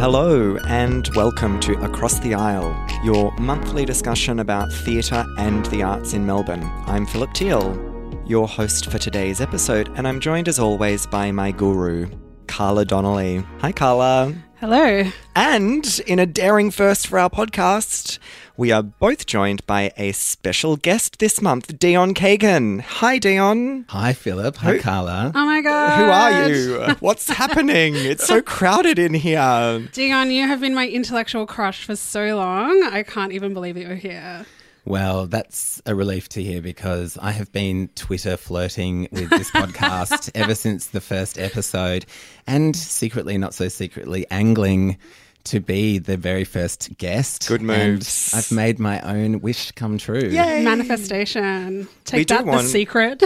Hello, and welcome to Across the Aisle, your monthly discussion about theatre and the arts in Melbourne. I'm Philip Teal, your host for today's episode, and I'm joined as always by my guru, Carla Donnelly. Hi, Carla. Hello. And in a daring first for our podcast, we are both joined by a special guest this month, Dion Kagan. Hi, Dion. Hi, Philip. Hi, Who- Carla. Oh my god. Who are you? What's happening? It's so crowded in here. Dion, you have been my intellectual crush for so long. I can't even believe that you're here. Well, that's a relief to hear because I have been Twitter flirting with this podcast ever since the first episode and secretly, not so secretly, angling to be the very first guest. Good And moves. I've made my own wish come true. Yay. Manifestation. Take We that, want- the secret.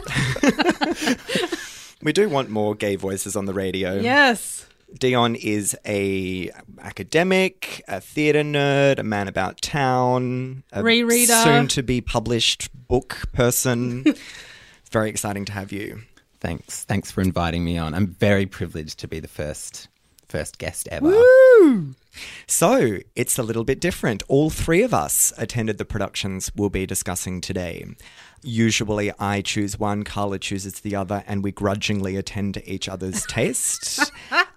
We do want more gay voices on the radio. yes. Dion is a academic, a theatre nerd, a man about town, a Rereader. soon to be published book person. it's very exciting to have you. Thanks. Thanks for inviting me on. I'm very privileged to be the first first guest ever. So it's a little bit different. All three of us attended the productions we'll be discussing today. Usually I choose one, Carla chooses the other, and we grudgingly attend to each other's taste.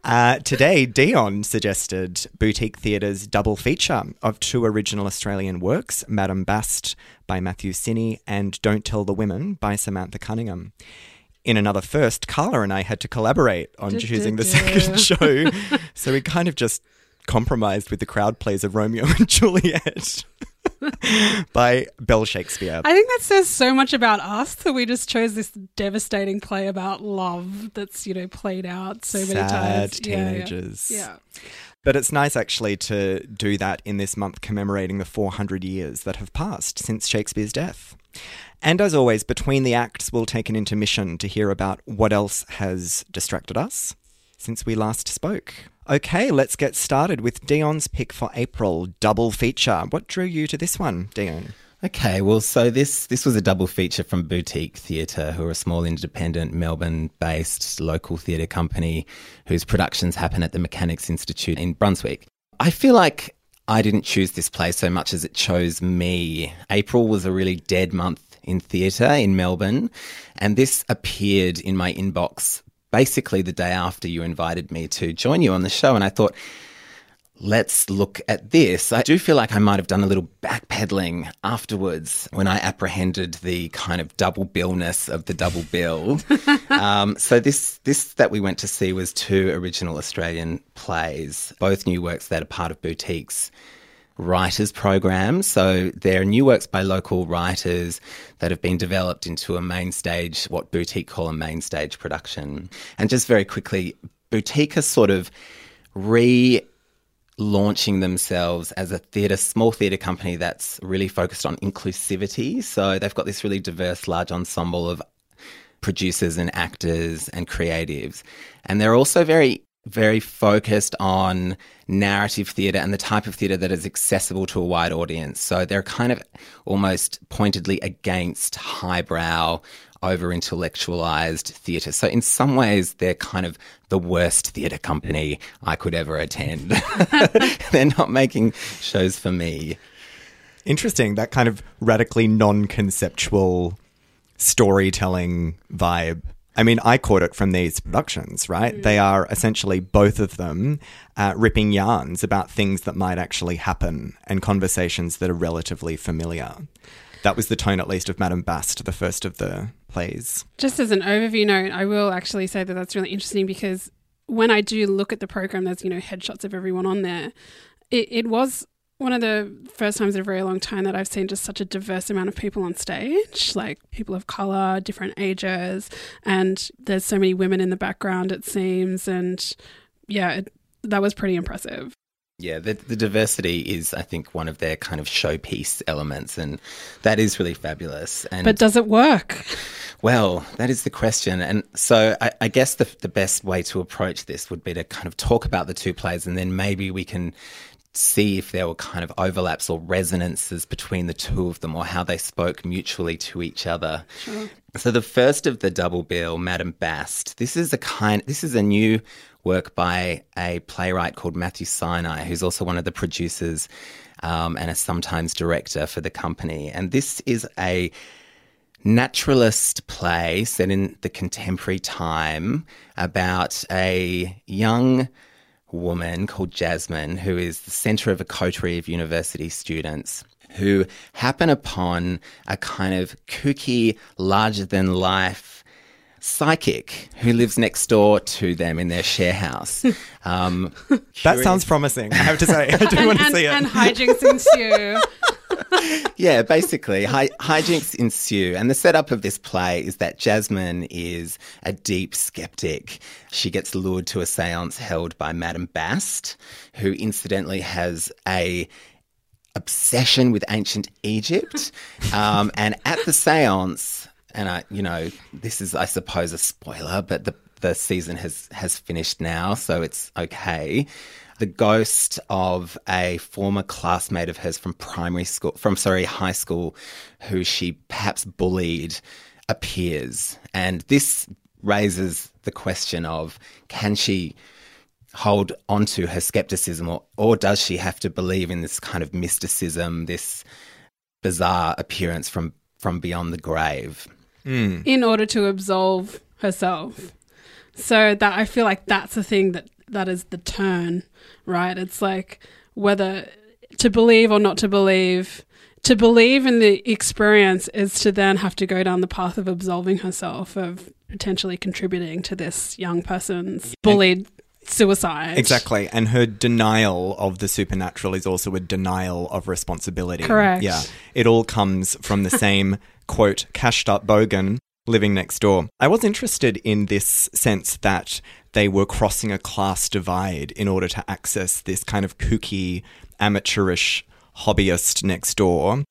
Uh, today, Dion suggested Boutique Theatre's double feature of two original Australian works Madame Bast by Matthew Sinney and Don't Tell the Women by Samantha Cunningham. In another first, Carla and I had to collaborate on choosing the second show. so we kind of just compromised with the crowd plays of Romeo and Juliet by Bell Shakespeare. I think that says so much about us that we just chose this devastating play about love that's, you know, played out so many Sad times. Yeah, yeah. teenagers. Yeah. But it's nice actually to do that in this month commemorating the 400 years that have passed since Shakespeare's death. And as always, between the acts, we'll take an intermission to hear about what else has distracted us since we last spoke. Okay, let's get started with Dion's pick for April double feature. What drew you to this one, Dion? Okay, well, so this this was a double feature from Boutique Theatre, who are a small independent Melbourne-based local theatre company whose productions happen at the Mechanics Institute in Brunswick. I feel like I didn't choose this play so much as it chose me. April was a really dead month in theatre in Melbourne, and this appeared in my inbox basically the day after you invited me to join you on the show, and I thought let's look at this. I do feel like I might have done a little backpedaling afterwards when I apprehended the kind of double billness of the double bill. um, so this this that we went to see was two original Australian plays, both new works that are part of boutiques writers program. So there are new works by local writers that have been developed into a main stage, what Boutique call a main stage production. And just very quickly, Boutique is sort of re launching themselves as a theatre, small theatre company that's really focused on inclusivity. So they've got this really diverse, large ensemble of producers and actors and creatives. And they're also very, very focused on narrative theatre and the type of theatre that is accessible to a wide audience. So they're kind of almost pointedly against highbrow, over intellectualized theatre. So, in some ways, they're kind of the worst theatre company I could ever attend. they're not making shows for me. Interesting, that kind of radically non conceptual storytelling vibe. I mean, I caught it from these productions, right? They are essentially both of them uh, ripping yarns about things that might actually happen and conversations that are relatively familiar. That was the tone, at least, of Madame Bast, the first of the plays. Just as an overview note, I will actually say that that's really interesting because when I do look at the program, there's you know headshots of everyone on there. It, it was one of the first times in a very long time that I've seen just such a diverse amount of people on stage, like people of color, different ages, and there's so many women in the background. It seems, and yeah, it, that was pretty impressive. Yeah, the, the diversity is, I think, one of their kind of showpiece elements, and that is really fabulous. And But does it work? Well, that is the question. And so I, I guess the, the best way to approach this would be to kind of talk about the two plays and then maybe we can see if there were kind of overlaps or resonances between the two of them or how they spoke mutually to each other. Sure. So the first of the double bill, Madame Bast, this is a kind this is a new work by a playwright called Matthew Sinai, who's also one of the producers um, and a sometimes director for the company. And this is a naturalist play set in the contemporary time about a young woman called Jasmine, who is the centre of a coterie of university students who happen upon a kind of kooky, larger than life psychic who lives next door to them in their share house. Um, that sounds promising. I have to say, I do and, want to and, see it. And hijinks ensue. yeah, basically, hi- hijinks ensue. And the setup of this play is that Jasmine is a deep skeptic. She gets lured to a seance held by Madame Bast, who incidentally has a obsession with ancient Egypt. Um, and at the seance, and I, you know, this is, I suppose, a spoiler, but the the season has has finished now, so it's okay. The ghost of a former classmate of hers from primary school, from sorry, high school, who she perhaps bullied, appears, and this raises the question of can she hold onto her skepticism or, or does she have to believe in this kind of mysticism, this bizarre appearance from, from beyond the grave? Mm. In order to absolve herself. So that I feel like that's the thing that that is the turn, right? It's like whether to believe or not to believe. To believe in the experience is to then have to go down the path of absolving herself of potentially contributing to this young person's bullied suicide. Exactly. And her denial of the supernatural is also a denial of responsibility. Correct. Yeah. It all comes from the same, quote, cashed up bogan living next door. I was interested in this sense that they were crossing a class divide in order to access this kind of kooky, amateurish hobbyist next door.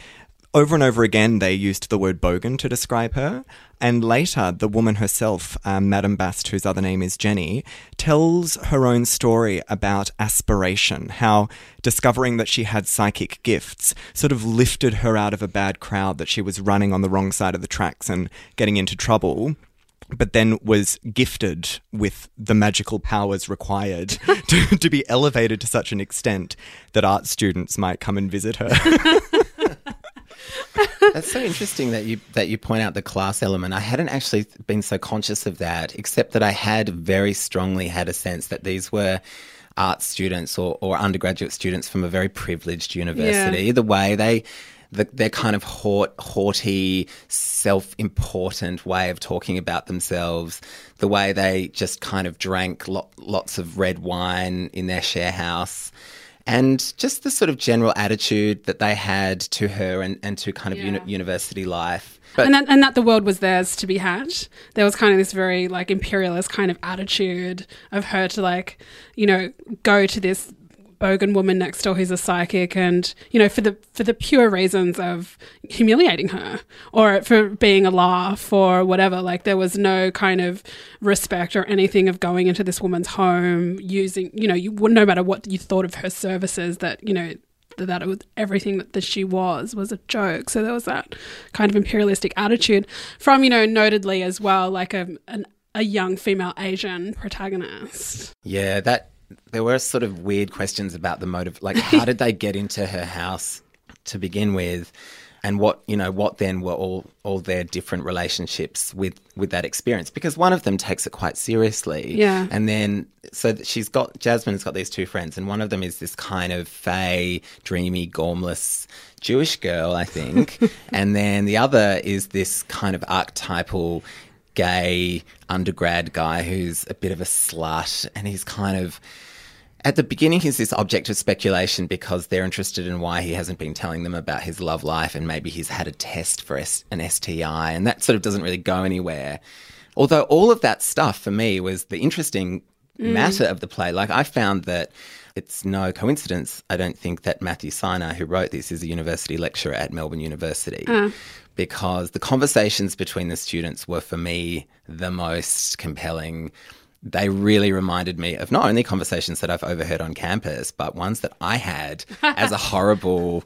Over and over again, they used the word bogan to describe her. And later, the woman herself, um, Madame Bast, whose other name is Jenny, tells her own story about aspiration, how discovering that she had psychic gifts sort of lifted her out of a bad crowd that she was running on the wrong side of the tracks and getting into trouble but then was gifted with the magical powers required to, to be elevated to such an extent that art students might come and visit her. That's so interesting that you that you point out the class element. I hadn't actually been so conscious of that, except that I had very strongly had a sense that these were art students or, or undergraduate students from a very privileged university. Yeah. The way they the, their kind of haut, haughty, self important way of talking about themselves, the way they just kind of drank lo- lots of red wine in their share house and just the sort of general attitude that they had to her and, and to kind of yeah. uni- university life. But and that, and that the world was theirs to be had. There was kind of this very like imperialist kind of attitude of her to like, you know, go to this bogan woman next door who's a psychic and you know for the for the pure reasons of humiliating her or for being a laugh or whatever like there was no kind of respect or anything of going into this woman's home using you know you no matter what you thought of her services that you know that it was everything that, she was was a joke. So there was that kind of imperialistic attitude from, you know, notedly as well, like a an, a young female Asian protagonist. Yeah, that there were sort of weird questions about the motive. Like, how did they get into her house to begin with? And what you know, what then were all all their different relationships with with that experience? Because one of them takes it quite seriously, yeah. And then so she's got Jasmine's got these two friends, and one of them is this kind of fey, dreamy, gormless Jewish girl, I think, and then the other is this kind of archetypal gay undergrad guy who's a bit of a slut and he's kind of at the beginning he's this object of speculation because they're interested in why he hasn't been telling them about his love life and maybe he's had a test for an STI and that sort of doesn't really go anywhere. Although all of that stuff for me was the interesting mm. matter of the play. Like I found that it's no coincidence, I don't think, that Matthew Sinai, who wrote this, is a university lecturer at Melbourne University. Uh because the conversations between the students were for me the most compelling they really reminded me of not only conversations that I've overheard on campus, but ones that I had as a horrible,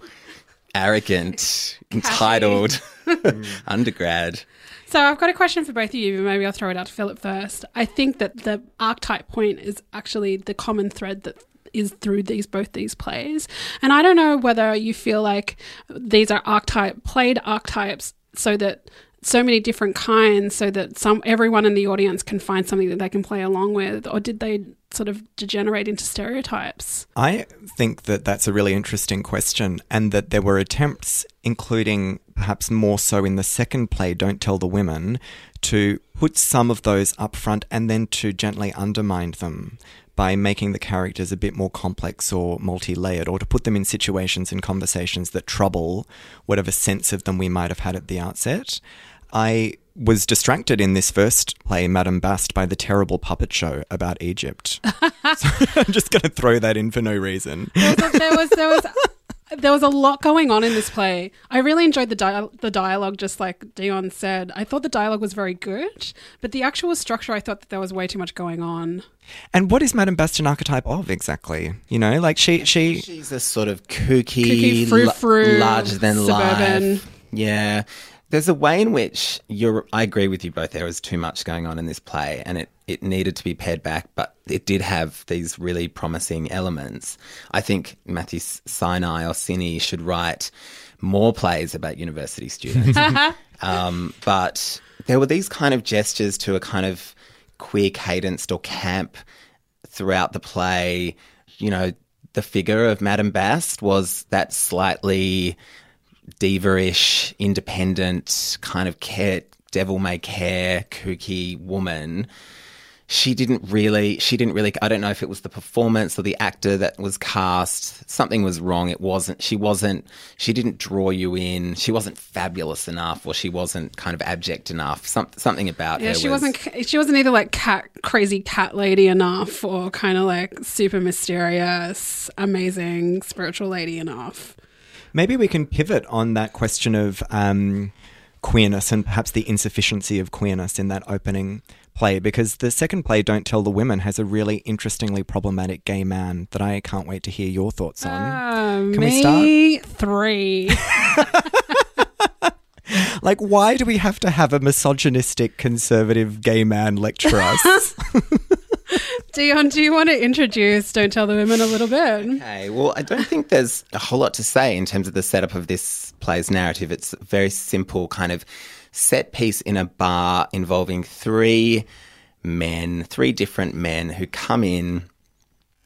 arrogant, entitled undergrad. So I've got a question for both of you, but maybe I'll throw it out to Philip first. I think that the archetype point is actually the common thread that is through these both these plays. And I don't know whether you feel like these are archetype played archetypes so that so many different kinds so that some everyone in the audience can find something that they can play along with or did they sort of degenerate into stereotypes I think that that's a really interesting question, and that there were attempts, including perhaps more so in the second play, Don't Tell the Women, to put some of those up front and then to gently undermine them by making the characters a bit more complex or multi layered, or to put them in situations and conversations that trouble whatever sense of them we might have had at the outset. I was distracted in this first play, Madame Bast, by the terrible puppet show about Egypt. so I'm just going to throw that in for no reason. there was there was there was a lot going on in this play. I really enjoyed the dia- the dialogue, just like Dion said. I thought the dialogue was very good, but the actual structure, I thought that there was way too much going on. And what is Madame Bast an archetype of exactly? You know, like she she She's a sort of kooky, Kooky, frou-frou, la- larger than suburban. life. Yeah. There's a way in which you're. I agree with you both. There was too much going on in this play, and it, it needed to be pared back, but it did have these really promising elements. I think Matthew Sinai or Cine should write more plays about university students. um, but there were these kind of gestures to a kind of queer cadenced or camp throughout the play. You know, the figure of Madame Bast was that slightly diva-ish, independent, kind of care, devil may care, kooky woman. She didn't really, she didn't really, I don't know if it was the performance or the actor that was cast. Something was wrong. It wasn't, she wasn't, she didn't draw you in. She wasn't fabulous enough or she wasn't kind of abject enough. Some, something about Yeah, her she was, wasn't she wasn't either like cat crazy cat lady enough or kind of like super mysterious, amazing spiritual lady enough. Maybe we can pivot on that question of um, queerness and perhaps the insufficiency of queerness in that opening play, because the second play, Don't Tell the Women, has a really interestingly problematic gay man that I can't wait to hear your thoughts on. Uh, Can we me three. Like, why do we have to have a misogynistic conservative gay man lecture us? Dion, do you want to introduce Don't Tell the Women a little bit? Okay, well, I don't think there's a whole lot to say in terms of the setup of this play's narrative. It's a very simple kind of set piece in a bar involving three men, three different men who come in,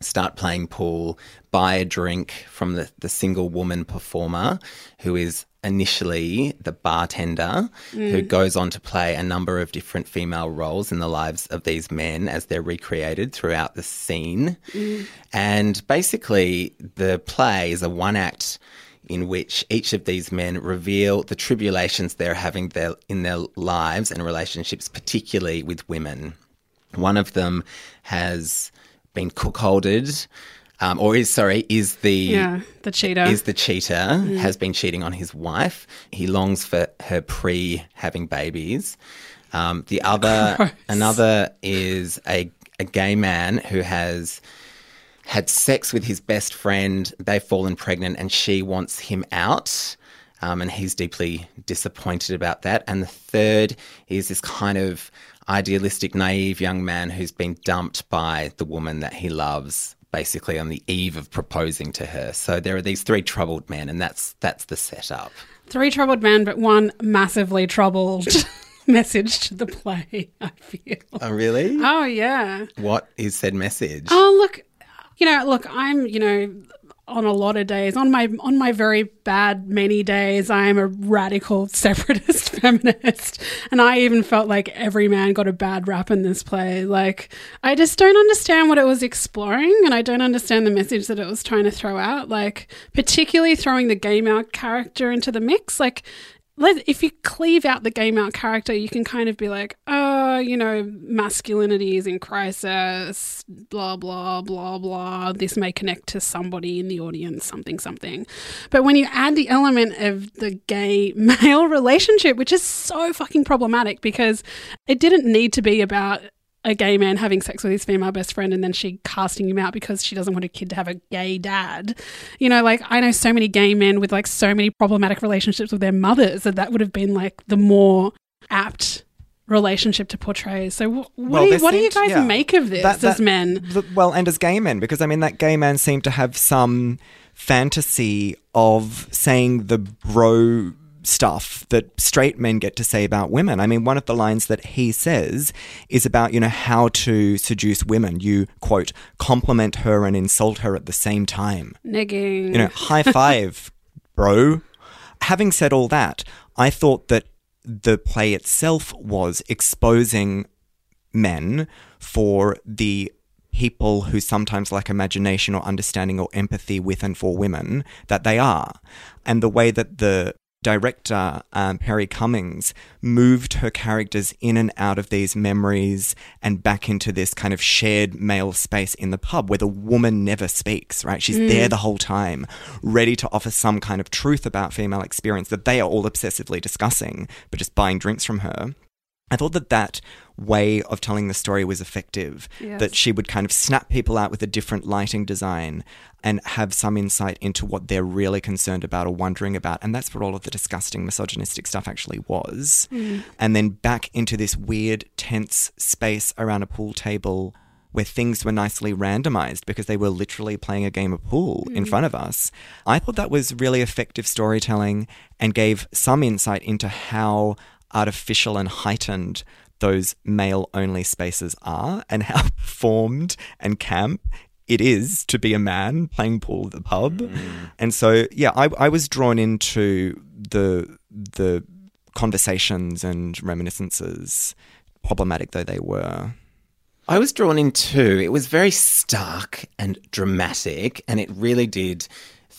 start playing pool, buy a drink from the, the single woman performer who is initially the bartender who mm. goes on to play a number of different female roles in the lives of these men as they're recreated throughout the scene. Mm. And basically, the play is a one act in which each of these men reveal the tribulations they're having their, in their lives and relationships, particularly with women. One of them has been cuckolded, um, or is sorry, is the Yeah, the cheater. is the cheater has been cheating on his wife. He longs for her pre having babies. Um, the other Gross. another is a a gay man who has had sex with his best friend. They've fallen pregnant, and she wants him out. Um, and he's deeply disappointed about that. And the third is this kind of idealistic, naive young man who's been dumped by the woman that he loves, basically on the eve of proposing to her. So there are these three troubled men, and that's that's the setup. Three troubled men, but one massively troubled message to the play, I feel. Oh, really? Oh, yeah. What is said message? Oh, look, you know, look, I'm, you know, on a lot of days, on my on my very bad many days, I am a radical separatist feminist, and I even felt like every man got a bad rap in this play. Like, I just don't understand what it was exploring, and I don't understand the message that it was trying to throw out. Like, particularly throwing the game out character into the mix, like. If you cleave out the gay male character, you can kind of be like, oh, you know, masculinity is in crisis, blah, blah, blah, blah. This may connect to somebody in the audience, something, something. But when you add the element of the gay male relationship, which is so fucking problematic because it didn't need to be about a gay man having sex with his female best friend and then she casting him out because she doesn't want a kid to have a gay dad. You know, like I know so many gay men with like so many problematic relationships with their mothers that that would have been like the more apt relationship to portray. So wh- what, Well, do, you, what do you guys yeah. make of this That- as men? the- well, and as gay men, because I mean, that gay man seemed to have some fantasy of saying the bro stuff that straight men get to say about women. I mean, one of the lines that he says is about, you know, how to seduce women. You, quote, compliment her and insult her at the same time. Negging. You know, high five, bro. Having said all that, I thought that the play itself was exposing men for the people who sometimes lack imagination or understanding or empathy with and for women that they are. And the way that the director, um, Perry Cummings, moved her characters in and out of these memories and back into this kind of shared male space in the pub where the woman never speaks, right? She's there the whole time, ready to offer some kind of truth about female experience that they are all obsessively discussing, but just buying drinks from her. I thought that that way of telling the story was effective. Yes. That she would kind of snap people out with a different lighting design and have some insight into what they're really concerned about or wondering about. And that's what all of the disgusting misogynistic stuff actually was. Mm. And then back into this weird, tense space around a pool table where things were nicely randomized because they were literally playing a game of pool in mm. front of us. I thought that was really effective storytelling and gave some insight into how artificial and heightened those male only spaces are and how formed and camp it is to be a man playing pool at the pub. Mm. And so, yeah, I, I was drawn into the the conversations and reminiscences, problematic though they were. I was drawn in too. It was very stark and dramatic, and it really did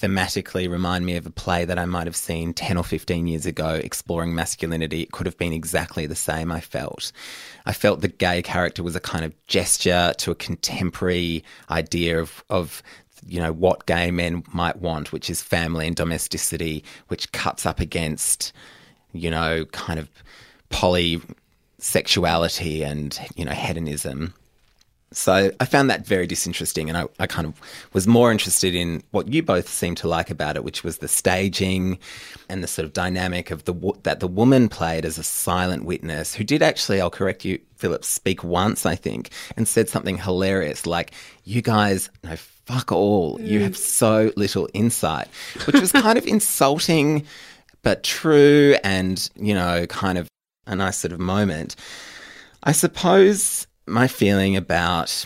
thematically remind me of a play that I might have seen 10 or 15 years ago exploring masculinity. It could have been exactly the same, I felt. I felt the gay character was a kind of gesture to a contemporary idea of, of you know, what gay men might want, which is family and domesticity, which cuts up against, you know, kind of poly sexuality and you know hedonism so i found that very disinteresting and I, I kind of was more interested in what you both seemed to like about it which was the staging and the sort of dynamic of the that the woman played as a silent witness who did actually i'll correct you philip speak once i think and said something hilarious like you guys know fuck all you have mm. so little insight which was kind of insulting but true and you know kind of a nice sort of moment. I suppose my feeling about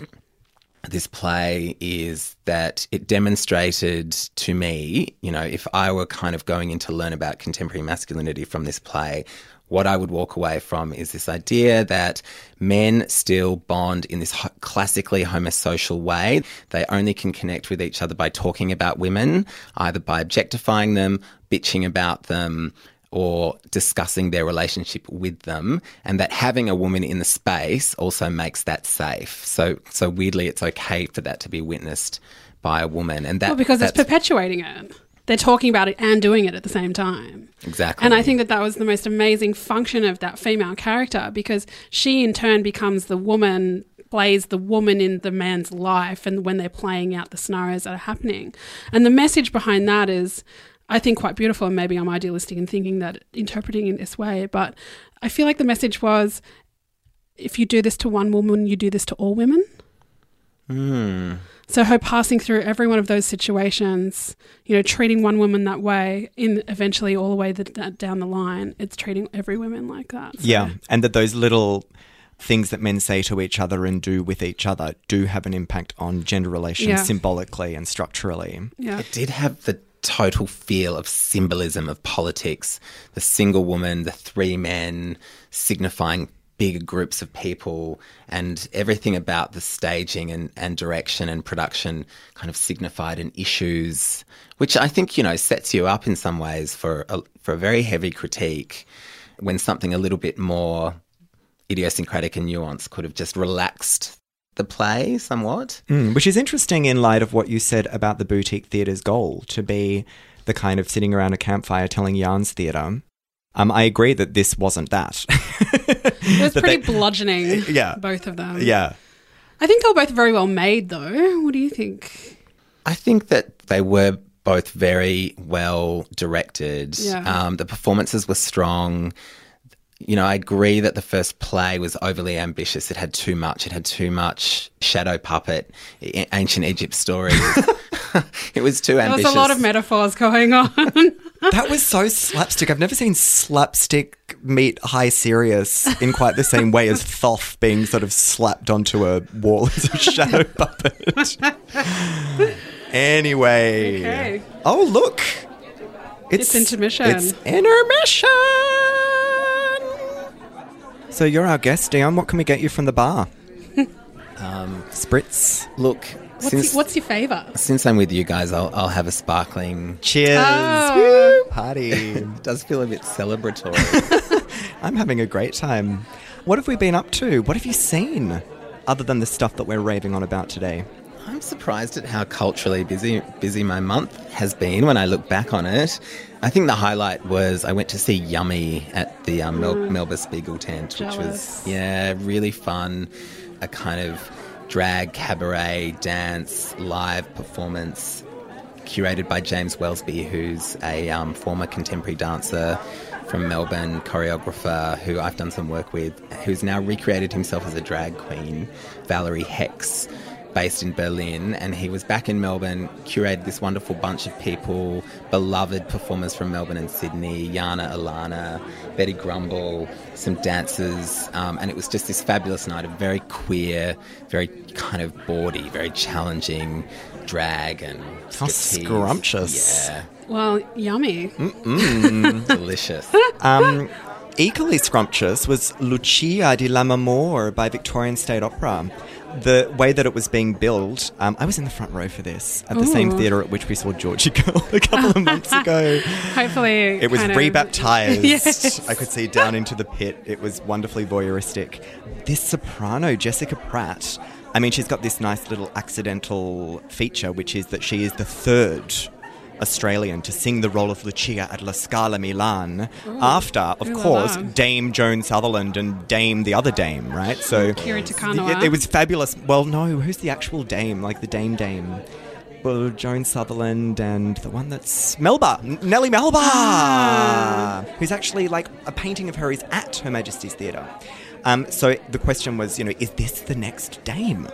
this play is that it demonstrated to me, you know, if I were kind of going in to learn about contemporary masculinity from this play, what I would walk away from is this idea that men still bond in this ho- classically homosocial way. They only can connect with each other by talking about women, either by objectifying them, bitching about them, or discussing their relationship with them and that having a woman in the space also makes that safe so so weirdly it's okay for that to be witnessed by a woman and that Well, because it's perpetuating it. They're talking about it and doing it at the same time. exactly And I think that that was the most amazing function of that female character because she in turn becomes the woman, plays the woman in the man's life and when they're playing out the scenarios that are happening. And the message behind that is, I think, quite beautiful. And maybe I'm idealistic in thinking that, interpreting in this way. But I feel like the message was if you do this to one woman, you do this to all women. Hmm. So her passing through every one of those situations, you know, treating one woman that way, in eventually all the way that, that down the line, it's treating every woman like that. So- Yeah, and that those little things that men say to each other and do with each other do have an impact on gender relations Yeah. symbolically and structurally. yeah, It did have the total feel of symbolism of politics. The single woman, the three men signifying bigger groups of people, and everything about the staging and, and direction and production kind of signified in issues, which I think, you know, sets you up in some ways for a, for a very heavy critique when something a little bit more idiosyncratic and nuanced could have just relaxed the play somewhat. Mm, which is interesting in light of what you said about the boutique theatre's goal to be the kind of sitting around a campfire telling yarns theatre. Um, I agree that this wasn't that. It was That pretty they- bludgeoning. Yeah. both of them. yeah. I think they were both very well made, though. What do you think? I think that they were both very well directed. Yeah. Um, the performances were strong. You know, I agree that the first play was overly ambitious. It had too much. It had too much shadow puppet, ancient Egypt stories. it was too There ambitious. was a lot of metaphors going on. That was so slapstick. I've never seen slapstick meet high serious in quite the same way as Thoth being sort of slapped onto a wall as a shadow puppet. anyway. Okay. Oh, look. It's intermission. It's intermission. So you're our guest, Dion. What can we get you from the bar? um, Spritz. Look, what's, since, your, what's your favourite? since I'm with you guys, I'll, I'll have a sparkling. Cheers. Oh. Woo. Party. It does feel a bit celebratory. I'm having a great time. What have we been up to? What have you seen? Other than the stuff that we're raving on about today. I'm surprised at how culturally busy busy my month has been when I look back on it. I think the highlight was I went to see Yummy at the um, Mel- Melba Spiegeltent, which was yeah really fun. A kind of drag cabaret dance live performance curated by James Welsby, who's a um, former contemporary dancer from Melbourne, choreographer who I've done some work with, who's now recreated himself as a drag queen, Valerie Hex, based in Berlin. And he was back in Melbourne, curated this wonderful bunch of people, beloved performers from Melbourne and Sydney, Yana Alana, Betty Grumble, some dancers. Um, and it was just this fabulous night of very queer, very kind of bawdy, very challenging drag and How striptease. scrumptious. Yeah, Well, yummy. delicious. Um, equally scrumptious was Lucia di Lammermoor by Victorian State Opera. The way that it was being billed, um, I was in the front row for this at the same theatre at which we saw Georgie Girl a couple of months ago. Hopefully, It was rebaptized. Yes. I could see down into the pit. It was wonderfully voyeuristic. This soprano, Jessica Pratt, I mean, she's got this nice little accidental feature, which is that she is the third Australian to sing the role of Lucia at La Scala Milan after, of Ooh course, la. Dame Joan Sutherland and Dame the other Dame, right? So Kiri Te it, it was fabulous. Well, no, who's the actual Dame? Like the Dame Dame? Well, Joan Sutherland and the one that's Melba, N- Nellie Melba, Ah. who's actually like a painting of her is at Her Majesty's Theatre. Um, so the question was, you know, is this the next Dame,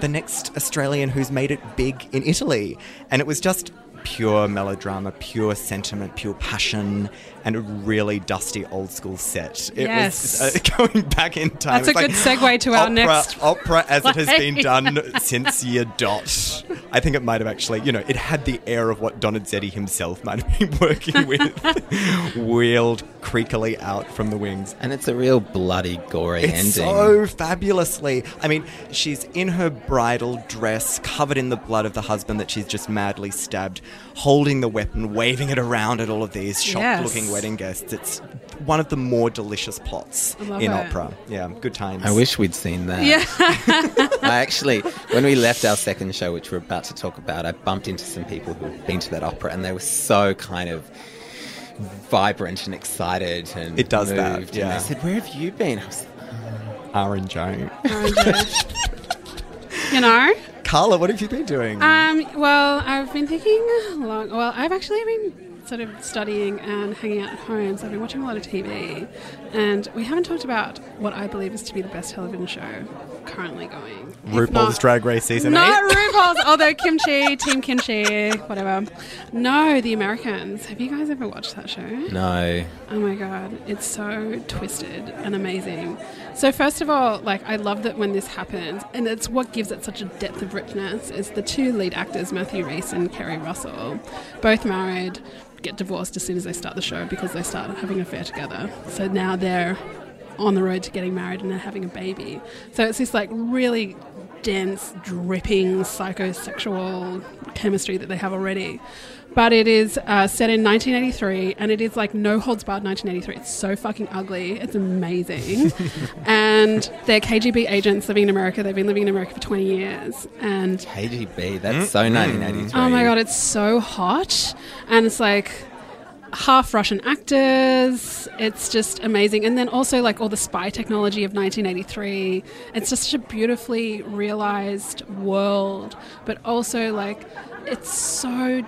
the next Australian who's made it big in Italy? And it was just pure melodrama, pure sentiment, pure passion, and a really dusty old school set. It Yes. was uh, going back in time. That's a like good segue to our next opera as it has been done since year dot. I think it might have actually, you know, it had the air of what Donizetti himself might have been working with, wheeled creakily out from the wings. And it's a real bloody, gory It's ending. so fabulously. I mean, she's in her bridal dress, covered in the blood of the husband that she's just madly stabbed, holding the weapon, waving it around at all of these shocked-looking Yes. wedding guests. It's one of the more delicious plots love in it. opera. Yeah, good times. I wish we'd seen that. Yeah. I actually, when we left our second show, which we're about to talk about, I bumped into some people who'd been to that opera, and they were so kind of vibrant and excited and It does moved. that, And yeah. they said, "Where have you been?" I was R and Joan. you know. Carla, what have you been doing? Um, well, I've been thinking long. Well, I've actually been sort of studying and hanging out at home, so I've been watching a lot of TV, and we haven't talked about what I believe is to be the best television show currently going. If RuPaul's not- Drag Race season Not eight. RuPaul's, although Kimchi, Team Kimchi, whatever. No, The Americans. Have you guys ever watched that show? no. Oh my god, it's so twisted and amazing. So first of all, like I love that when this happens, and it's what gives it such a depth of richness. Is the two lead actors, Matthew Rhys and Keri Russell, both married, get divorced as soon as they start the show because they start having an affair together. So now they're on the road to getting married and they're having a baby. So it's this like really dense, dripping psychosexual chemistry that they have already. But it is uh, set in 1983, and it is like no holds barred 1983. It's so fucking ugly. It's amazing. and they're KGB agents living in America. They've been living in America for 20 years. And KGB, that's so 1983. oh my god, it's so hot. And it's like, half Russian actors. It's just amazing. And then also like all the spy technology of 1983. It's just such a beautifully realized world, but also like it's so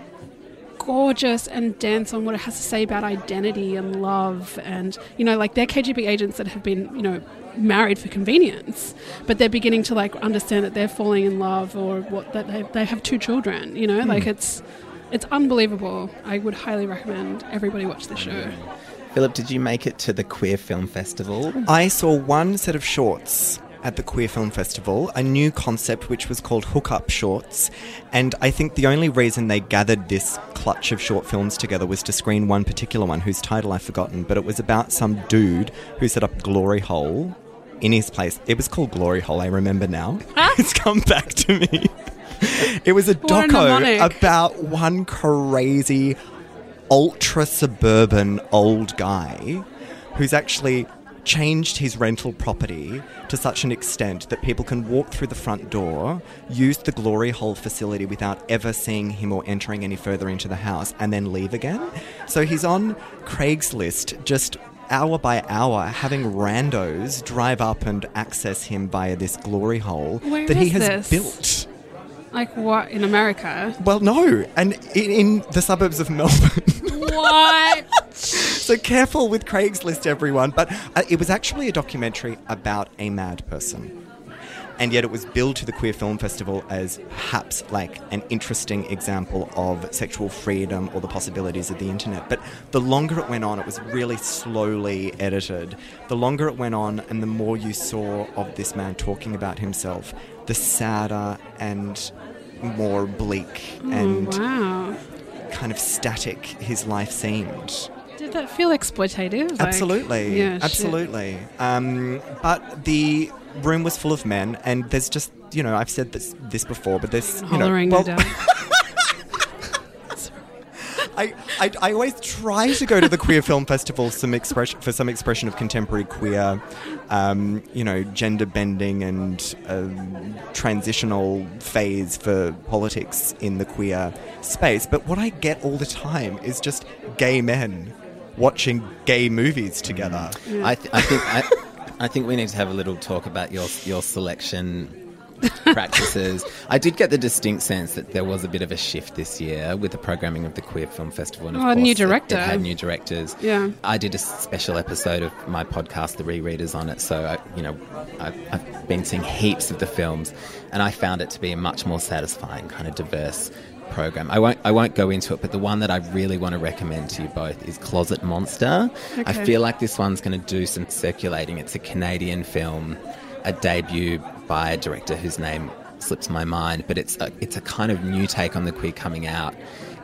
gorgeous and dense on what it has to say about identity and love and you know like they're KGB agents that have been you know married for convenience but they're beginning to like understand that they're falling in love or what that they, they have two children you know? Mm. like it's it's unbelievable. I would highly recommend everybody watch the show. Philip did you make it to the queer film festival? I saw one set of shorts at the Queer Film Festival, a new concept which was called Hookup Shorts. And I think the only reason they gathered this clutch of short films together was to screen one particular one whose title I've forgotten, but it was about some dude who set up Glory Hole in his place. It was called Glory Hole, I remember now. it's come back to me. it was a doco about one crazy ultra suburban old guy who's actually changed his rental property to such an extent that people can walk through the front door, use the glory hole facility without ever seeing him or entering any further into the house, and then leave again. So he's on Craigslist just hour by hour having randos drive up and access him via this glory hole Where that he has this? built. Like what in America? Well, no, and in, in the suburbs of Melbourne. What? so careful with Craigslist, everyone. But uh, it was actually a documentary about a mad person. And yet it was billed to the Queer Film Festival as perhaps like an interesting example of sexual freedom or the possibilities of the internet. But the longer it went on, it was really slowly edited. The longer it went on, and the more you saw of this man talking about himself, the sadder and more bleak Oh, and wow. kind of static his life seemed. Did that feel exploitative? Like- Absolutely, yeah, absolutely. Um, but the room was full of men, and there's just you know I've said this this before, but there's you know well. I, I, I always try to go to the queer film festival some expression for some expression of contemporary queer, um, you know, gender bending and um, transitional phase for politics in the queer space. But what I get all the time is just gay men watching gay movies together. I, th- I think I, I think we need to have a little talk about your your selection practices. I did get the distinct sense that there was a bit of a shift this year with the programming of the Queer Film Festival. And of Oh, a course, new it- director. It, had new directors. Yeah. I did a special episode of my podcast, The Rereaders, on it. So, I, you know, I, I've been seeing heaps of the films, and I found it to be a much more satisfying, kind of diverse program. I won't I won't go into it, but the one that I really want to recommend to you both is Closet Monster. I feel like this one's going to do some circulating. It's a Canadian film, a debut by a director whose name slips my mind, but it's a, it's a kind of new take on the queer coming out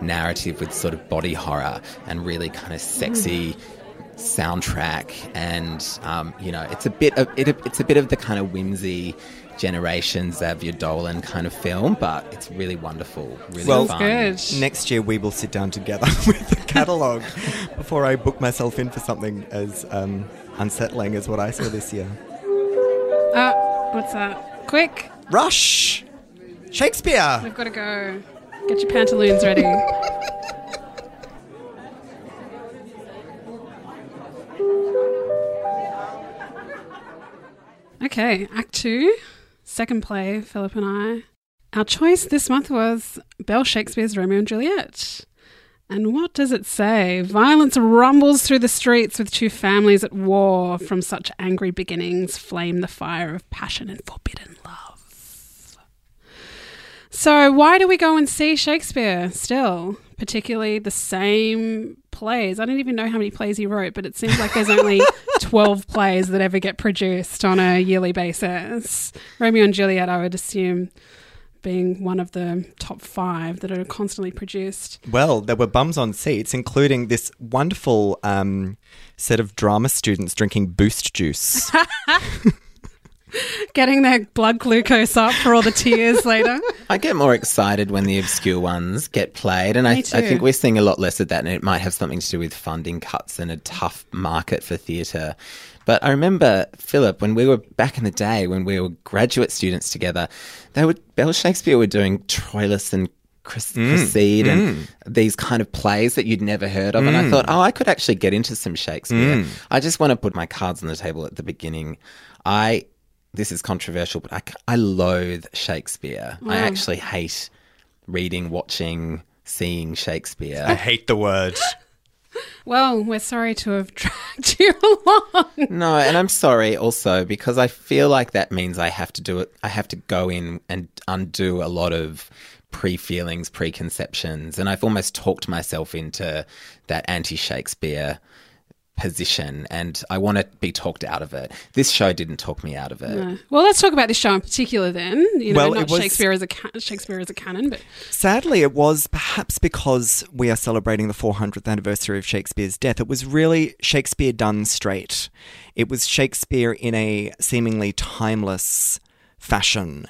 narrative with sort of body horror and really kind of sexy soundtrack and um, you know it's a bit of it, it's a bit of the kind of whimsy generation Xavier Dolan kind of film but it's really wonderful really Well, fun good. Next year, we will sit down together with the catalogue before I book myself in for something as um, unsettling as what I saw this year. Uh, what's that? Quick, Rush! Shakespeare! we've got to go. Get your pantaloons ready. Okay, Act Two, second play, Philip and I. Our choice this month was Bell Shakespeare's Romeo and Juliet. And what does it say? Violence rumbles through the streets with two families at war. From such angry beginnings flame the fire of passion and forbidden love. So, why do we go and see Shakespeare still? Particularly the same plays. I don't even know how many plays he wrote, but it seems like there's only 12 plays that ever get produced on a yearly basis. Romeo and Juliet, I would assume, being one of the top five that are constantly produced. Well, there were bums on seats, including this wonderful um, set of drama students drinking boost juice. Getting their blood glucose up for all the tears later. I get more excited when the obscure ones get played, and I, Me I too. think we're seeing a lot less of that, and it might have something to do with funding cuts and a tough market for theatre. But I remember Philip when we were back in the day when we were graduate students together. They were Bell Shakespeare were doing Troilus and Chris- mm. Cressida and mm. these kind of plays that you'd never heard of. And I mm. thought, oh, I could actually get into some Shakespeare. I just want to put my cards on the table at the beginning. I, this is controversial, but I, I loathe Shakespeare. I mm. actually hate reading, watching, seeing Shakespeare. I hate the word. Well, we're sorry to have dragged you along. No, and I'm sorry also because I feel like that means I have to do it. I have to go in and undo a lot of pre feelings, preconceptions, and I've almost talked myself into that anti Shakespeare position, and I want to be talked out of it. This show didn't talk me out of it. Uh, well, let's talk about this show in particular then. You know, Well, not was- Shakespeare as a ca- Shakespeare as a canon, but Sadly, it was perhaps because we are celebrating the 400th anniversary of Shakespeare's death. It was really Shakespeare done straight. It was Shakespeare in a seemingly timeless fashion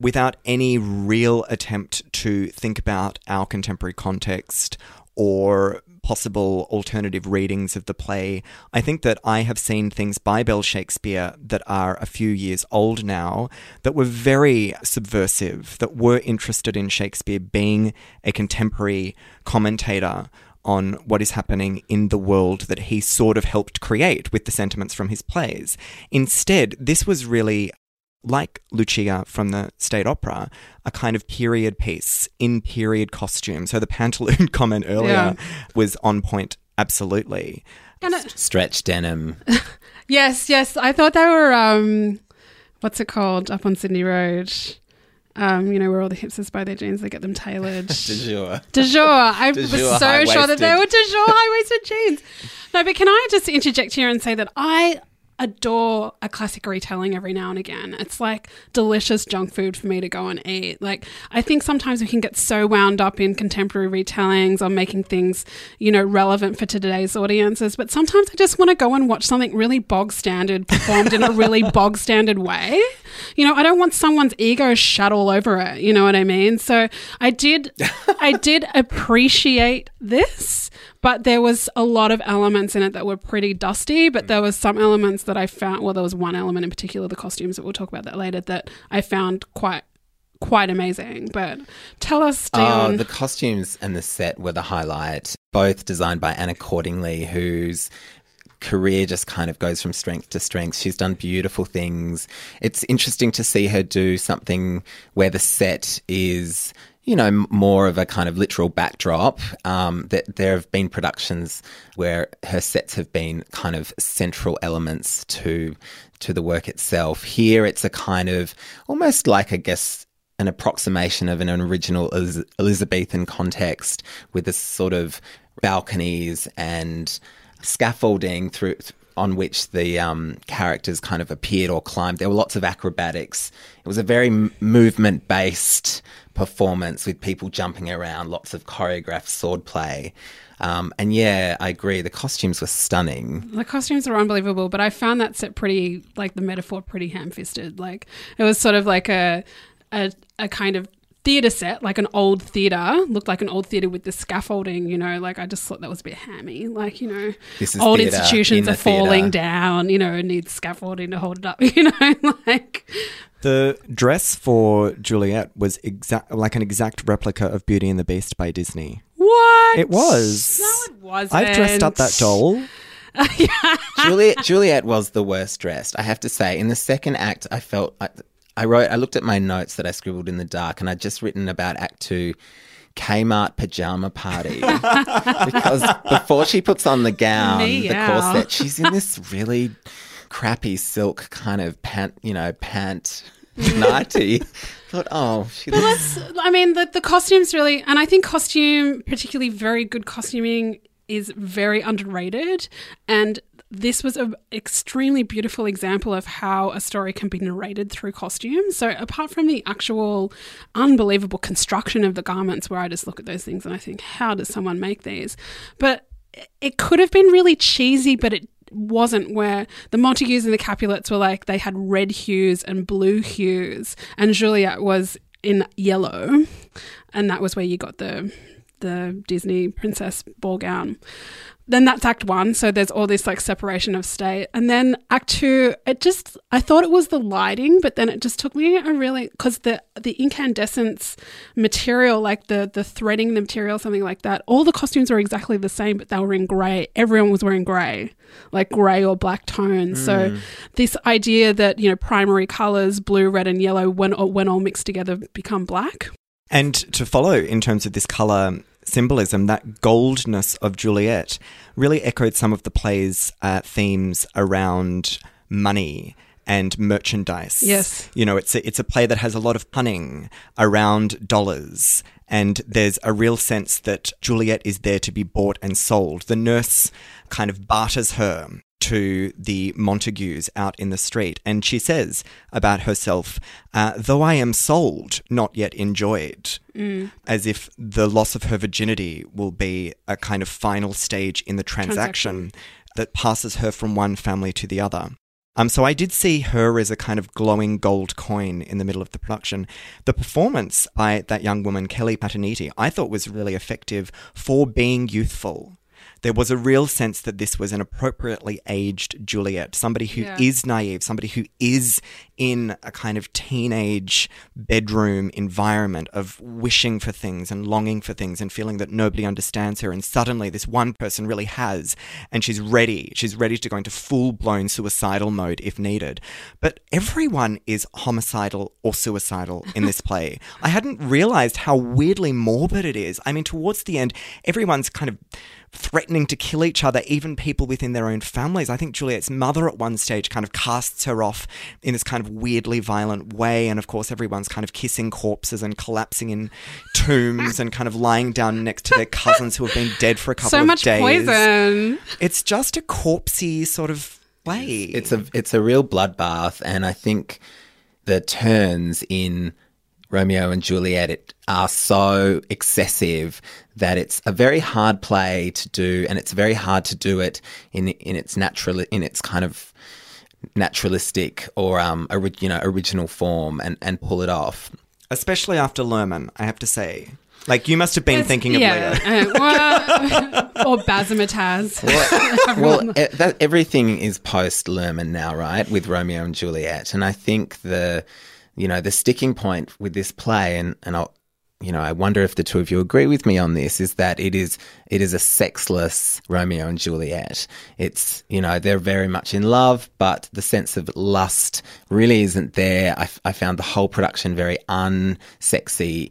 without any real attempt to think about our contemporary context or possible alternative readings of the play. I think that I have seen things by Bell Shakespeare that are a few years old now that were very subversive, that were interested in Shakespeare being a contemporary commentator on what is happening in the world that he sort of helped create with the sentiments from his plays. Instead, this was really like Lucia from the State Opera, a kind of period piece in period costume. So the pantaloon comment earlier Yeah. was on point, absolutely. and it, Stretch denim. yes, yes, I thought they were um, what's it called up on Sydney Road. Um, you know where all the hipsters buy their jeans, they get them tailored. De jour. De jour. I De was jour, so sure that they were de jour high waisted jeans. No, but can I just interject here and say that I adore a classic retelling every now and again. It's like delicious junk food for me to go and eat. Like I think sometimes we can get so wound up in contemporary retellings or making things, you know, relevant for today's audiences, but sometimes I just want to go and watch something really bog standard performed in a really bog standard way. You know, I don't want someone's ego shut all over it, you know what I mean? So I did I did appreciate this, but there was a lot of elements in it that were pretty dusty, but there was some elements that I found well there was one element in particular the costumes that we'll talk about that later that I found quite quite amazing. But tell us Oh, Dion the costumes and the set were the highlight, both designed by Anna Cordingley, whose career just kind of goes from strength to strength. She's done beautiful things. It's interesting to see her do something where the set is you know, more of a kind of literal backdrop. Um, that there have been productions where her sets have been kind of central elements to to the work itself. Here, it's a kind of almost like, I guess, an approximation of an original Elizabethan context with this sort of balconies and scaffolding through on which the um, characters kind of appeared or climbed. There were lots of acrobatics. It was a very movement based performance with people jumping around, lots of choreographed swordplay. Um, and yeah, I agree. The costumes were stunning. The costumes are unbelievable, but I found that set pretty, like the metaphor, pretty ham-fisted. Like it was sort of like a a, a kind of theater set, like an old theater, looked like an old theater with the scaffolding. You know, like I just thought that was a bit hammy. Like you know, This is old institutions in are theatre. falling down. You know, need scaffolding to hold it up. You know, like The dress for Juliet was exact, like an exact replica of Beauty and the Beast by Disney. what It was. No, it wasn't. I've dressed up that doll. Juliet Juliet was the worst dressed, I have to say. In the second act, I felt I, I wrote I looked at my notes that I scribbled in the dark, and I'd just written about Act Two. Kmart pajama party because before she puts on the gown, the corset, she's in this really crappy silk kind of pant, you know, pant nighty. Thought, oh, she looks I mean, the, the costumes really, and I think costume, particularly very good costuming, is very underrated. And this was an extremely beautiful example of how a story can be narrated through costume. So, apart from the actual unbelievable construction of the garments, where I just look at those things and I think, how does someone make these? But it could have been really cheesy, but it wasn't where the Montagues and the Capulets were like they had red hues and blue hues, and Juliet was in yellow, and that was where you got the the Disney princess ball gown. Then that's act one. So there's all this like separation of state. And then act two, it just, I thought it was the lighting, but then it just took me a really, because the, the incandescence material, like the, the threading, the material, something like that, all the costumes were exactly the same, but they were in grey. Everyone was wearing grey, like grey or black tones. So mm. this idea that, you know, primary colors, blue, red, and yellow, when, when all mixed together, become black. And to follow in terms of this colour symbolism, that goldness of Juliet really echoed some of the play's uh, themes around money and merchandise. Yes. You know, it's a, it's a play that has a lot of punning around dollars. And there's a real sense that Juliet is there to be bought and sold. The nurse kind of barters her to the Montagues out in the street. And she says about herself, uh, though I am sold, not yet enjoyed, as if the loss of her virginity will be a kind of final stage in the transaction, that passes her from one family to the other. Um, so I did see her as a kind of glowing gold coin in the middle of the production. The performance by that young woman, Kelly Paterniti, I thought was really effective for being youthful. There was a real sense that this was an appropriately aged Juliet, somebody who is Yeah. naive, somebody who is in a kind of teenage bedroom environment of wishing for things and longing for things and feeling that nobody understands her. And suddenly, this one person really has, and she's ready. She's ready to go into full blown suicidal mode if needed. But everyone is homicidal or suicidal in this play. I hadn't realized how weirdly morbid it is. I mean, towards the end, everyone's kind of threatening to kill each other, even people within their own families. I think Juliet's mother at one stage kind of casts her off in this kind of weirdly violent way. And of course, everyone's kind of kissing corpses and collapsing in tombs and kind of lying down next to their cousins who have been dead for a couple So of much days. poison. It's just a corpsey sort of play. It's a it's a real bloodbath, and I think the turns in Romeo and Juliet are so excessive that it's a very hard play to do, and it's very hard to do it in in its natural in its kind of naturalistic or um ori- you know original form and and pull it off. Especially after Luhrmann, I have to say. Like, you must have been thinking of yeah, Leo. uh, well, or Bazimataz. well, e- that, everything is post Luhrmann now, right? With Romeo and Juliet, and I think the, you know, the sticking point with this play, and and I'll, you know, I wonder if the two of you agree with me on this, is that it is it is a sexless Romeo and Juliet. It's you know they're very much in love, but the sense of lust really isn't there. I found the whole production very unsexy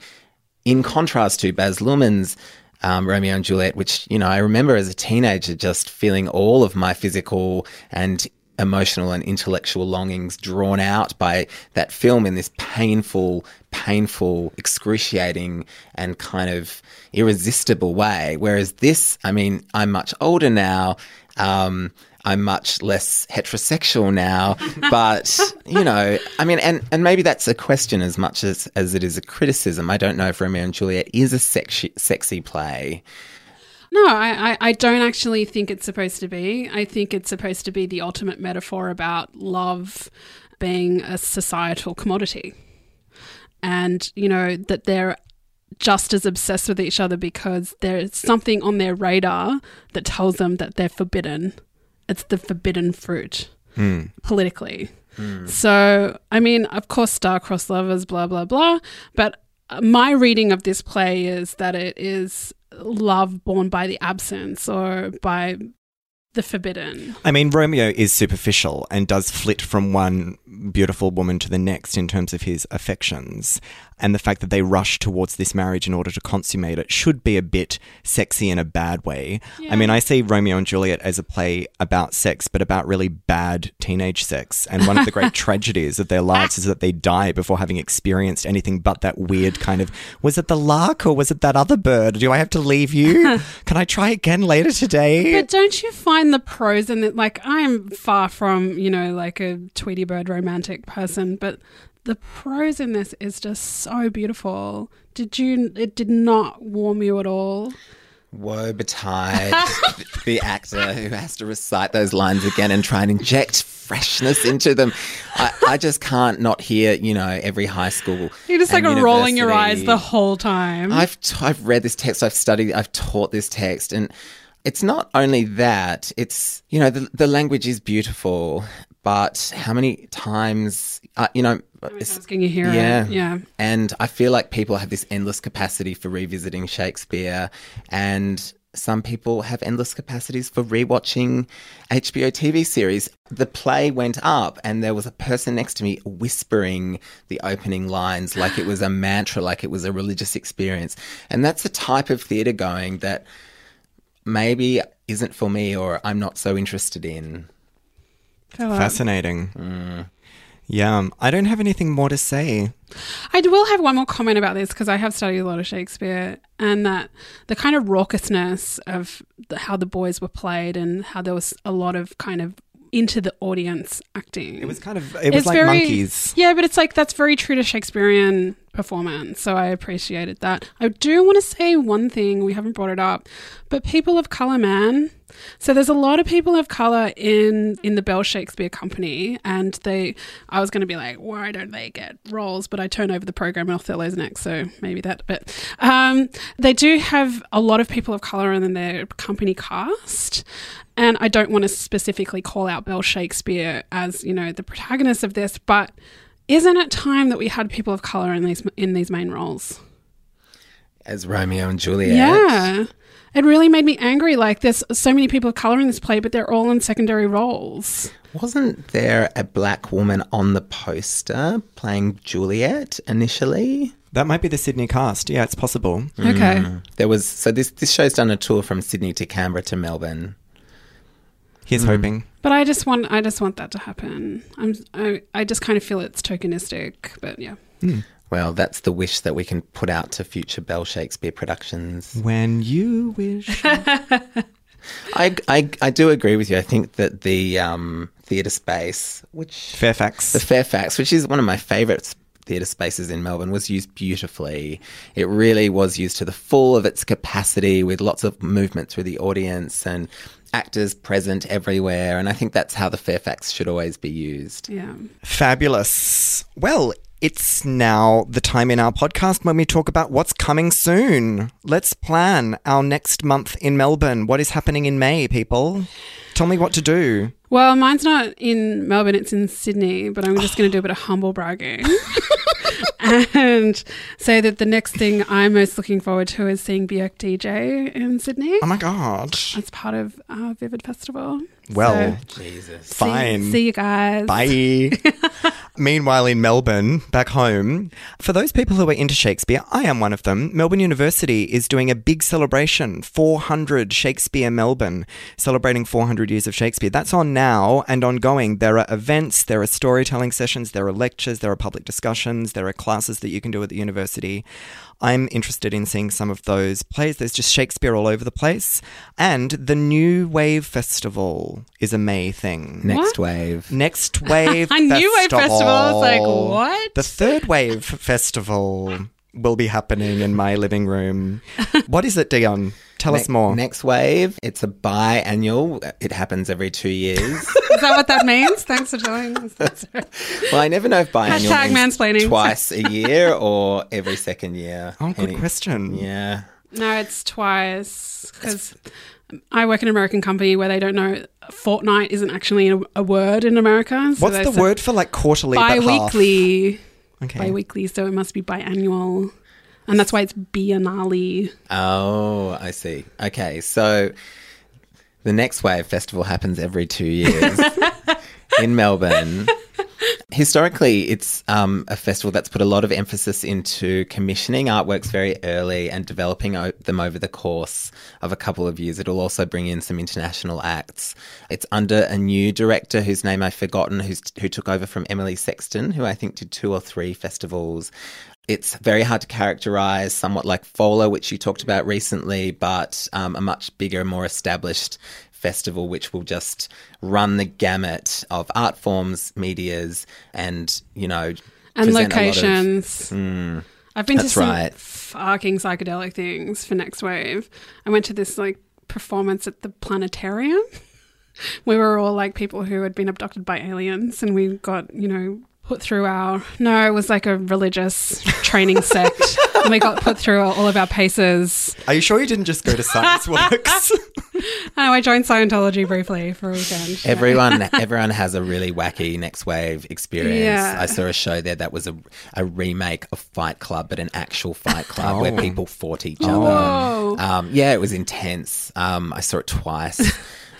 in contrast to Baz Luhrmann's um, Romeo and Juliet, which you know I remember as a teenager just feeling all of my physical and emotional and intellectual longings drawn out by that film in this painful, painful, excruciating, and kind of irresistible way. Whereas this, I mean, I'm much older now. Um, I'm much less heterosexual now, but you know, I mean, and, and maybe that's a question as much as, as it is a criticism. I don't know if Romeo and Juliet is a sexy, sexy play. No, I, I, I don't actually think it's supposed to be. I think it's supposed to be the ultimate metaphor about love being a societal commodity. And, you know, that they're just as obsessed with each other because there's something on their radar that tells them that they're forbidden. It's the forbidden fruit hmm. politically. Hmm. So, I mean, of course, star-crossed lovers, blah, blah, blah. But my reading of this play is that it is love born by the absence or by the forbidden. I mean, Romeo is superficial and does flit from one beautiful woman to the next in terms of his affections. And the fact that they rush towards this marriage in order to consummate it should be a bit sexy in a bad way. I mean, I see Romeo and Juliet as a play about sex, but about really bad teenage sex. And one of the great tragedies of their lives is that they die before having experienced anything but that weird kind of was it the lark or was it that other bird? Do I have to leave you? Can I try again later today? But don't you find the prose in it? Like, I'm far from, you know, like a Tweety Bird romantic person, but the prose in this is just so beautiful. Did you, it did not warm you at all? Woe betide the actor who has to recite those lines again and try and inject freshness into them. I, I just can't not hear, you know, every high school. You're just like rolling your eyes the whole time. I've t- I've read this text, I've studied, I've taught this text, and it's not only that. It's you know the the language is beautiful, but how many times uh, you know. It's- times can you hear it? yeah, Yeah. And I feel like people have this endless capacity for revisiting Shakespeare, and some people have endless capacities for rewatching HBO TV series. The play went up, and there was a person next to me whispering the opening lines like it was a mantra, like it was a religious experience. And that's the type of theatre going that maybe isn't for me, or I'm not so interested in. Philip. Fascinating. Mm. Yeah, I don't have anything more to say. I will have one more comment about this because I have studied a lot of Shakespeare and that the kind of raucousness of the, how the boys were played and how there was a lot of kind of into the audience acting. It was kind of it was It's like very- monkeys. Yeah, but it's like that's very true to Shakespearean performance. So I appreciated that. I do want to say one thing, we haven't brought it up, but people of color, man. So there's a lot of people of color in in the Bell Shakespeare Company and they I was going to be like, why don't they get roles? But I turn over the program and Othello's next, so maybe that. But um, they do have a lot of people of color in their company cast. And I don't want to specifically call out Bell Shakespeare as, you know, the protagonist of this, but isn't it time that we had people of color in these in these main roles? As Romeo and Juliet. Yeah. It really made me angry. Like, there's so many people of color in this play, but they're all in secondary roles. Wasn't there a black woman on the poster playing Juliet initially? That might be the Sydney cast. Yeah, it's possible. Okay. Mm. There was so this this show's done a tour from Sydney to Canberra to Melbourne. Here's hoping. But I just want, I just want that to happen. I'm, I, I just kind of feel it's tokenistic. But yeah, Well, that's the wish that we can put out to future Bell Shakespeare productions. When you wish. I, I, I do agree with you. I think that the um, theatre space, which Fairfax. the Fairfax, which is one of my favourite theatre spaces in Melbourne, was used beautifully. It really was used to the full of its capacity with lots of movement through the audience and actors present everywhere. And I think that's how the Fairfax should always be used. yeah. Fabulous. Well, it's now the time in our podcast when we talk about what's coming soon. Let's plan our next month in Melbourne. What is happening in May, people? Tell me what to do. Well, mine's not in Melbourne, it's in Sydney, but I'm just going to do a bit of humble bragging and say that the next thing I'm most looking forward to is seeing Björk DJ in Sydney. Oh my god. As part of our Vivid Festival. Well, Jesus. See- fine. See, you guys. Bye. Meanwhile, in Melbourne, back home, for those people who are into Shakespeare, I am one of them. Melbourne University is doing a big celebration 400 Shakespeare Melbourne, celebrating 400 years of Shakespeare. That's on now and ongoing. There are events, there are storytelling sessions, there are lectures, there are public discussions, there are classes that you can do at the university. I'm interested in seeing some of those plays. There's just Shakespeare all over the place. And the New Wave Festival is a May thing. Next What? wave. Next Wave A New Wave Festival. I was like, oh. what? The Third Wave Festival will be happening in my living room. What is it, Dion? Tell us more. Next wave. It's a biannual. It happens every two years. Is that what that means? Thanks for telling us. That's right. well, I never know if biannual Hashtag means mansplaining. twice a year or every second year. oh, good Any- question. Yeah. No, it's twice because I work in an American company where they don't know fortnight isn't actually a, a word in America. So What's the say word for like quarterly? but half? Bi-weekly. Okay. Bi-weekly, so it must be biannual. And that's why it's biennale. Oh, I see. Okay, so the Next Wave Festival happens every two years in Melbourne. Historically, it's um, a festival that's put a lot of emphasis into commissioning artworks very early and developing o- them over the course of a couple of years. It'll also bring in some international acts. It's under a new director whose name I've forgotten, who's, who took over from Emily Sexton, who I think did two or three festivals. It's very hard to characterize, somewhat like Fola, which you talked about recently, but um, a much bigger, more established festival, which will just run the gamut of art forms, medias, and you know, And lot of- locations. Hmm. I've been to some right. fucking psychedelic things for Next Wave. I went to this like performance at the planetarium. We were all like people who had been abducted by aliens, and we got you know put through our no, it was like a religious training sect, and we got put through all of our paces. Are you sure you didn't just go to Science Works? Oh, I joined Scientology briefly for a weekend. Everyone, everyone has a really wacky next wave experience. Yeah. I saw a show there that was a, a remake of Fight Club, but an actual Fight Club where Oh. people fought each Whoa. other. Um, yeah, it was intense. Um, I saw it twice.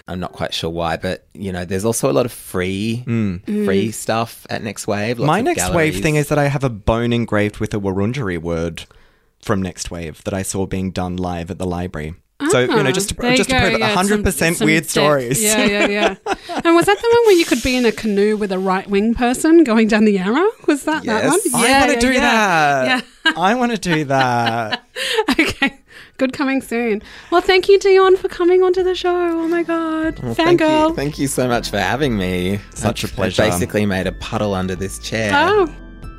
I'm not quite sure why, but you know, there's also a lot of free, free stuff at Next Wave. My of next wave thing is that I have a bone engraved with a Wurundjeri word from Next Wave that I saw being done live at the library. so you know, just to, Ah, just to prove it, yeah, hundred some- percent weird depth. stories. Yeah, yeah, yeah. and was that the one where you could be in a canoe with a right wing person going down the Yarra? Was that that one? Yes. I Yeah, want to yeah, do yeah. that. Yeah. I want to do that. okay. Good coming soon. Well, thank you, Dion, for coming onto the show. Oh my God. Well, thank you, thank you so much for having me. Such a I've- I've pleasure. basically made a puddle under this chair. Oh,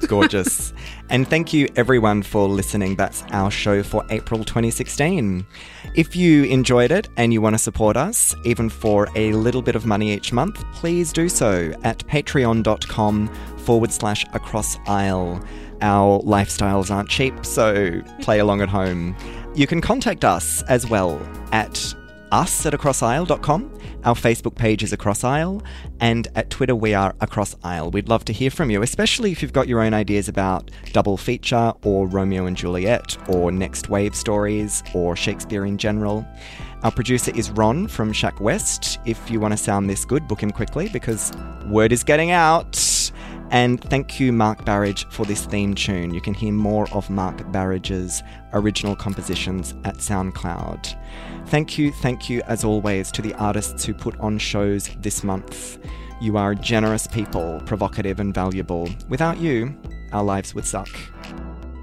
Gorgeous. and thank you everyone for listening. That's our show for April 2016. If you enjoyed it and you want to support us, even for a little bit of money each month, please do so at patreon.com forward slash across aisle. Our lifestyles aren't cheap, so play along at home. You can contact us as well at us at acrossaisle.com. Our Facebook page is Across Aisle, and at Twitter we are Across Aisle. We'd love to hear from you, especially if you've got your own ideas about double feature, or Romeo and Juliet, or next wave stories, or Shakespeare in general. Our producer is Ron from Shack West. If you want to sound this good, book him quickly because word is getting out. And thank you, Mark Barrage, for this theme tune. You can hear more of Mark Barrage's original compositions at SoundCloud. Thank you, thank you, as always, to the artists who put on shows this month. You are generous people, provocative and valuable. Without you, our lives would suck.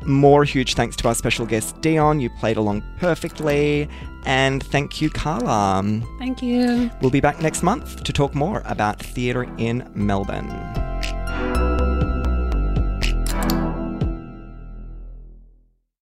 More huge thanks to our special guest, Dion. You played along perfectly. And thank you, Carla. thank you. We'll be back next month to talk more about theatre in Melbourne.